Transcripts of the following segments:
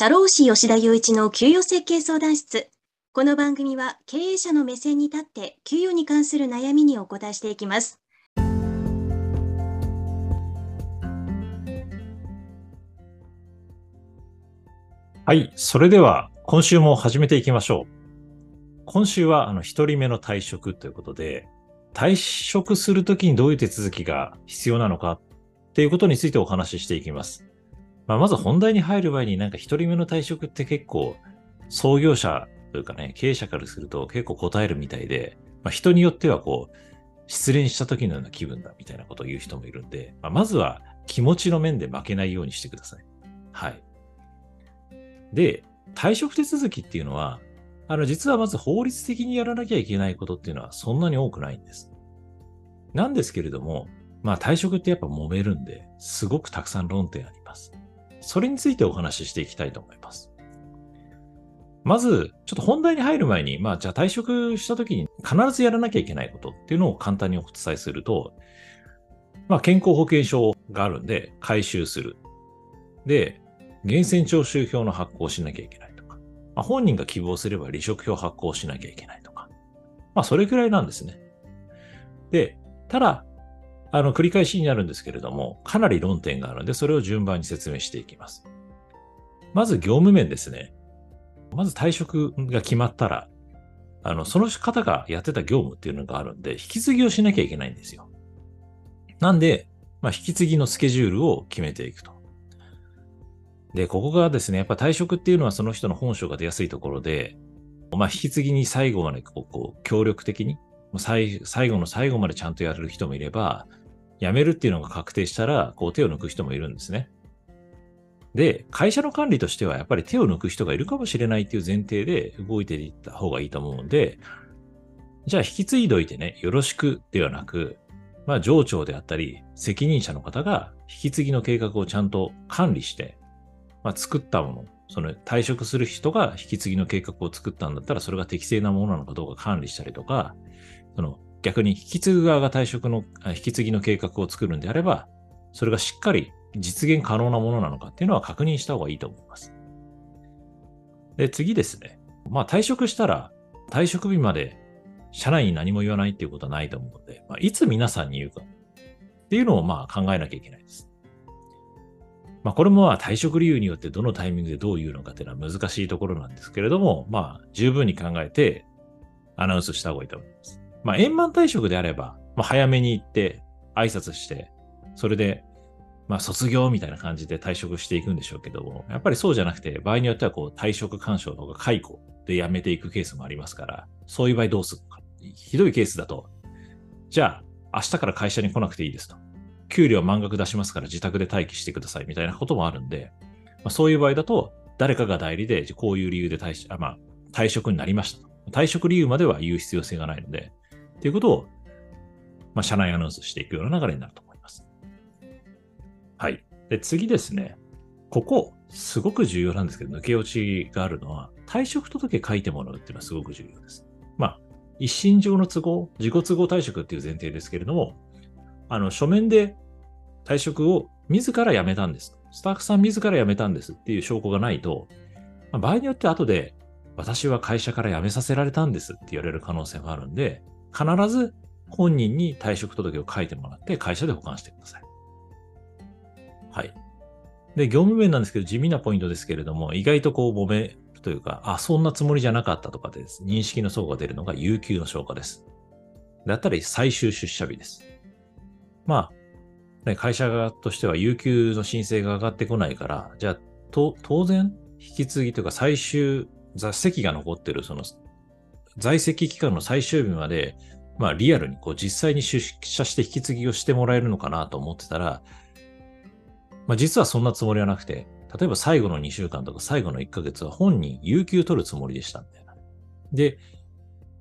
社労士吉田雄一の給与設計相談室。この番組は経営者の目線に立って給与に関する悩みにお答えしていきます。はい。それでは今週も始めていきましょう。今週はあの一人目の退職ということで、退職するときにどういう手続きが必要なのかっていうことについてお話ししていきます。まあ、まず本題に入る前になんか一人目の退職って結構創業者というかね、経営者からすると結構答えるみたいで、まあ、人によってはこう、失恋した時のような気分だみたいなことを言う人もいるんで、まあ、まずは気持ちの面で負けないようにしてください。はい。で、退職手続きっていうのは、あの、実はまず法律的にやらなきゃいけないことっていうのはそんなに多くないんです。なんですけれども、まあ退職ってやっぱ揉めるんで、すごくたくさん論点あります。それについてお話ししていきたいと思います。まず、ちょっと本題に入る前に、まあ、じゃあ退職した時に必ずやらなきゃいけないことっていうのを簡単にお伝えすると、まあ、健康保険証があるんで、回収する。で、源泉徴収票の発行しなきゃいけないとか、まあ、本人が希望すれば離職票発行しなきゃいけないとか、まあ、それくらいなんですね。で、ただ、あの、繰り返しになるんですけれども、かなり論点があるので、それを順番に説明していきます。まず、業務面ですね。まず退職が決まったら、あの、その方がやってた業務っていうのがあるんで、引き継ぎをしなきゃいけないんですよ。なんで、まあ、引き継ぎのスケジュールを決めていくと。で、ここがですね、やっぱ退職っていうのはその人の本性が出やすいところで、まあ、引き継ぎに最後までこう、こう協力的に最、最後の最後までちゃんとやれる人もいれば、辞めるっていうのが確定したら、こう手を抜く人もいるんですね。で、会社の管理としてはやっぱり手を抜く人がいるかもしれないっていう前提で動いていった方がいいと思うんで、じゃあ引き継いどいてね、よろしくではなく、まあ上長であったり、責任者の方が引き継ぎの計画をちゃんと管理して、まあ作ったもの、その退職する人が引き継ぎの計画を作ったんだったら、それが適正なものなのかどうか管理したりとか、その逆に引き継ぐ側が退職の、引き継ぎの計画を作るんであれば、それがしっかり実現可能なものなのかっていうのは確認した方がいいと思います。で、次ですね。まあ退職したら、退職日まで社内に何も言わないっていうことはないと思うので、まあ、いつ皆さんに言うかっていうのをまあ考えなきゃいけないです。まあこれもまあ退職理由によってどのタイミングでどう言うのかっていうのは難しいところなんですけれども、まあ十分に考えてアナウンスした方がいいと思います。まあ、円満退職であれば、まあ、早めに行って挨拶して、それで、まあ、卒業みたいな感じで退職していくんでしょうけども、やっぱりそうじゃなくて、場合によってはこう退職干渉とか解雇で辞めていくケースもありますから、そういう場合どうするのか。ひどいケースだと、じゃあ、明日から会社に来なくていいですと。給料満額出しますから自宅で待機してくださいみたいなこともあるんで、まあ、そういう場合だと、誰かが代理で、こういう理由で退あ、まあ、退職になりましたと。退職理由までは言う必要性がないので、っていうことを、まあ、社内アナウンスしていくような流れになると思います。はい。で、次ですね。ここ、すごく重要なんですけど、抜け落ちがあるのは、退職届書いてもらうっていうのはすごく重要です。まあ、一身上の都合、自己都合退職っていう前提ですけれども、あの、書面で退職を自ら辞めたんです。スタッフさん自ら辞めたんですっていう証拠がないと、まあ、場合によって後で、私は会社から辞めさせられたんですって言われる可能性があるんで、必ず本人に退職届を書いてもらって会社で保管してください。はい。で、業務面なんですけど、地味なポイントですけれども、意外とこう、揉めというか、あ、そんなつもりじゃなかったとかです。認識の相が出るのが有給の消化です。だったり、最終出社日です。まあ、ね、会社側としては有給の申請が上がってこないから、じゃあ、と、当然、引き継ぎというか最終、座席が残ってるその在籍期間の最終日まで、まあリアルにこう実際に出社して引き継ぎをしてもらえるのかなと思ってたら、まあ実はそんなつもりはなくて、例えば最後の2週間とか最後の1ヶ月は本人有給取るつもりでしたみたいな。で、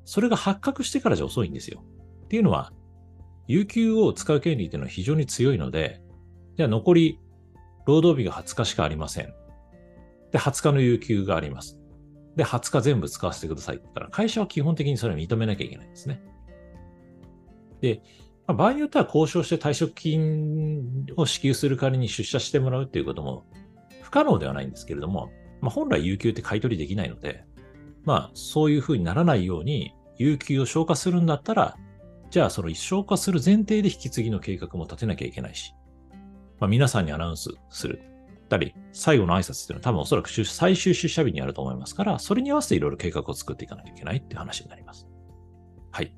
それが発覚してからじゃ遅いんですよ。っていうのは、有給を使う権利っていうのは非常に強いので、じゃあ残り労働日が20日しかありません。で、20日の有給があります。で、20日全部使わせてくださいって言ったら、会社は基本的にそれを認めなきゃいけないんですね。で、まあ、場合によっては交渉して退職金を支給する代わりに出社してもらうっていうことも不可能ではないんですけれども、まあ、本来有給って買い取りできないので、まあ、そういうふうにならないように、有給を消化するんだったら、じゃあその消化する前提で引き継ぎの計画も立てなきゃいけないし、まあ、皆さんにアナウンスする。たり、最後の挨拶っていうのは多分おそらく最終出社日にあると思いますから、それに合わせていろいろ計画を作っていかなきゃいけないっていう話になります。はい。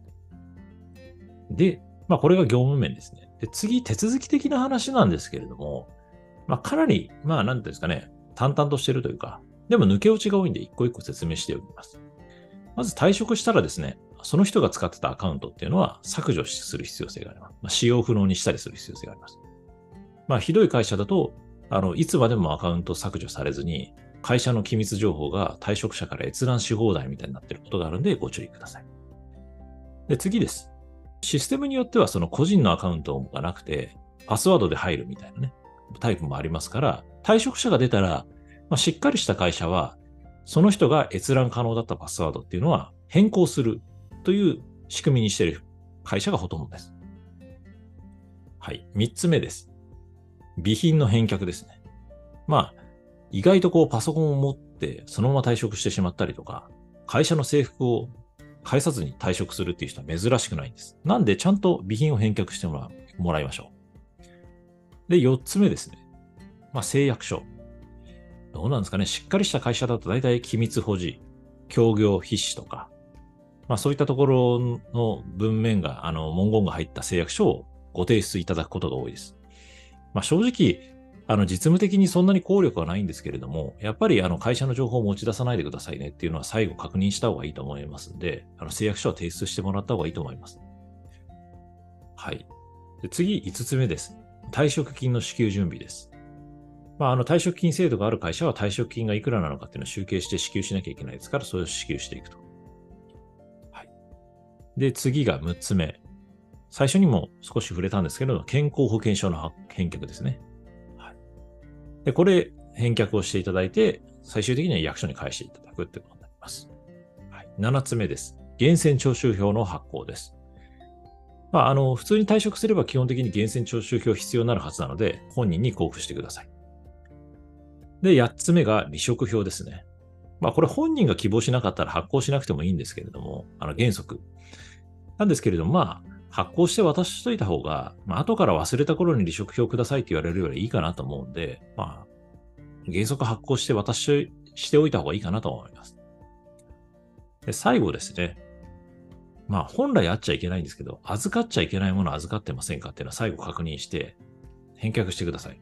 で、まあこれが業務面ですね。で、次、手続き的な話なんですけれども、まあかなり、まあなんていうんですかね、淡々としてるというか、でも抜け落ちが多いんで一個一個説明しておきます。まず退職したらですね、その人が使ってたアカウントっていうのは削除する必要性があります。まあ、使用不能にしたりする必要性があります。まあ、ひどい会社だと、あの、いつまでもアカウント削除されずに、会社の機密情報が退職者から閲覧し放題みたいになってることがあるんでご注意ください。で、次です。システムによってはその個人のアカウントがなくて、パスワードで入るみたいなね、タイプもありますから、退職者が出たら、まあ、しっかりした会社は、その人が閲覧可能だったパスワードっていうのは変更するという仕組みにしている会社がほとんどです。はい。三つ目です。備品の返却ですね。まあ、意外とこうパソコンを持ってそのまま退職してしまったりとか、会社の制服を返さずに退職するっていう人は珍しくないんです。なんでちゃんと備品を返却してもらいましょう。で、四つ目ですね。まあ、誓約書。どうなんですかね。しっかりした会社だと大体機密保持、協業必至とか、まあそういったところの文面が、あの、文言が入った誓約書をご提出いただくことが多いです。まあ正直、あの、実務的にそんなに効力はないんですけれども、やっぱりあの会社の情報を持ち出さないでくださいねっていうのは最後確認した方がいいと思いますんで、あの誓約書は提出してもらった方がいいと思います。はい。で次、5つ目です。退職金の支給準備です。まあ、あの退職金制度がある会社は退職金がいくらなのかっていうのを集計して支給しなきゃいけないですから、それを支給していくと。はい。で、次が6つ目。最初にも少し触れたんですけど、健康保険証の返却ですね。はい。で、これ、返却をしていただいて、最終的には役所に返していただくってことになります。はい。7つ目です。源泉徴収票の発行です。まあ、あの、普通に退職すれば基本的に源泉徴収票必要になるはずなので、本人に交付してください。で、8つ目が離職票ですね。まあこれ本人が希望しなかったら発行しなくてもいいんですけれども、あの原則。なんですけれども、まあ発行して渡しといた方が、まあ後から忘れた頃に離職票くださいって言われるよりいいかなと思うんで、まあ原則発行して渡ししておいた方がいいかなと思います。で最後ですね。まあ本来あっちゃいけないんですけど、預かっちゃいけないもの預かってませんかっていうのは最後確認して返却してください。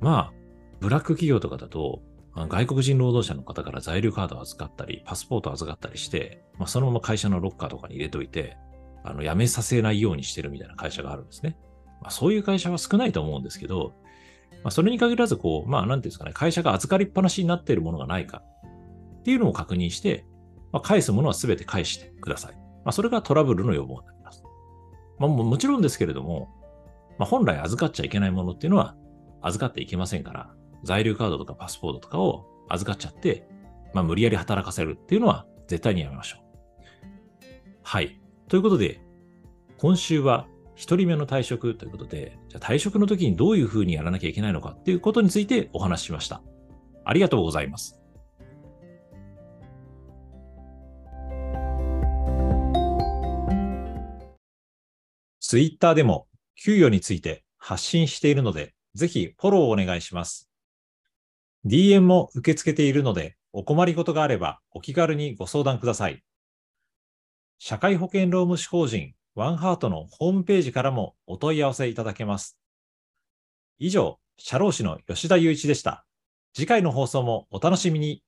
まあ、ブラック企業とかだと、外国人労働者の方から在留カードを預かったり、パスポートを預かったりして、まあ、そのまま会社のロッカーとかに入れといて、あの、辞めさせないようにしてるみたいな会社があるんですね。まあ、そういう会社は少ないと思うんですけど、まあ、それに限らず、こう、まあ、なんていうんですかね、会社が預かりっぱなしになっているものがないかっていうのを確認して、まあ、返すものは全て返してください。まあ、それがトラブルの予防になります。まあ、もちろんですけれども、まあ、本来預かっちゃいけないものっていうのは預かっていけませんから、在留カードとかパスポートとかを預かっちゃって、まあ、無理やり働かせるっていうのは絶対にやめましょう。はい。ということで、今週は一人目の退職ということで、じゃ退職の時にどういうふうにやらなきゃいけないのかっていうことについてお話ししました。ありがとうございます。ツイッターでも給与について発信しているので、ぜひフォローをお願いします。DM も受け付けているので、お困りごとがあればお気軽にご相談ください。社会保険労務士法人ワンハートのホームページからもお問い合わせいただけます。以上、社労士の吉田祐一でした。次回の放送もお楽しみに。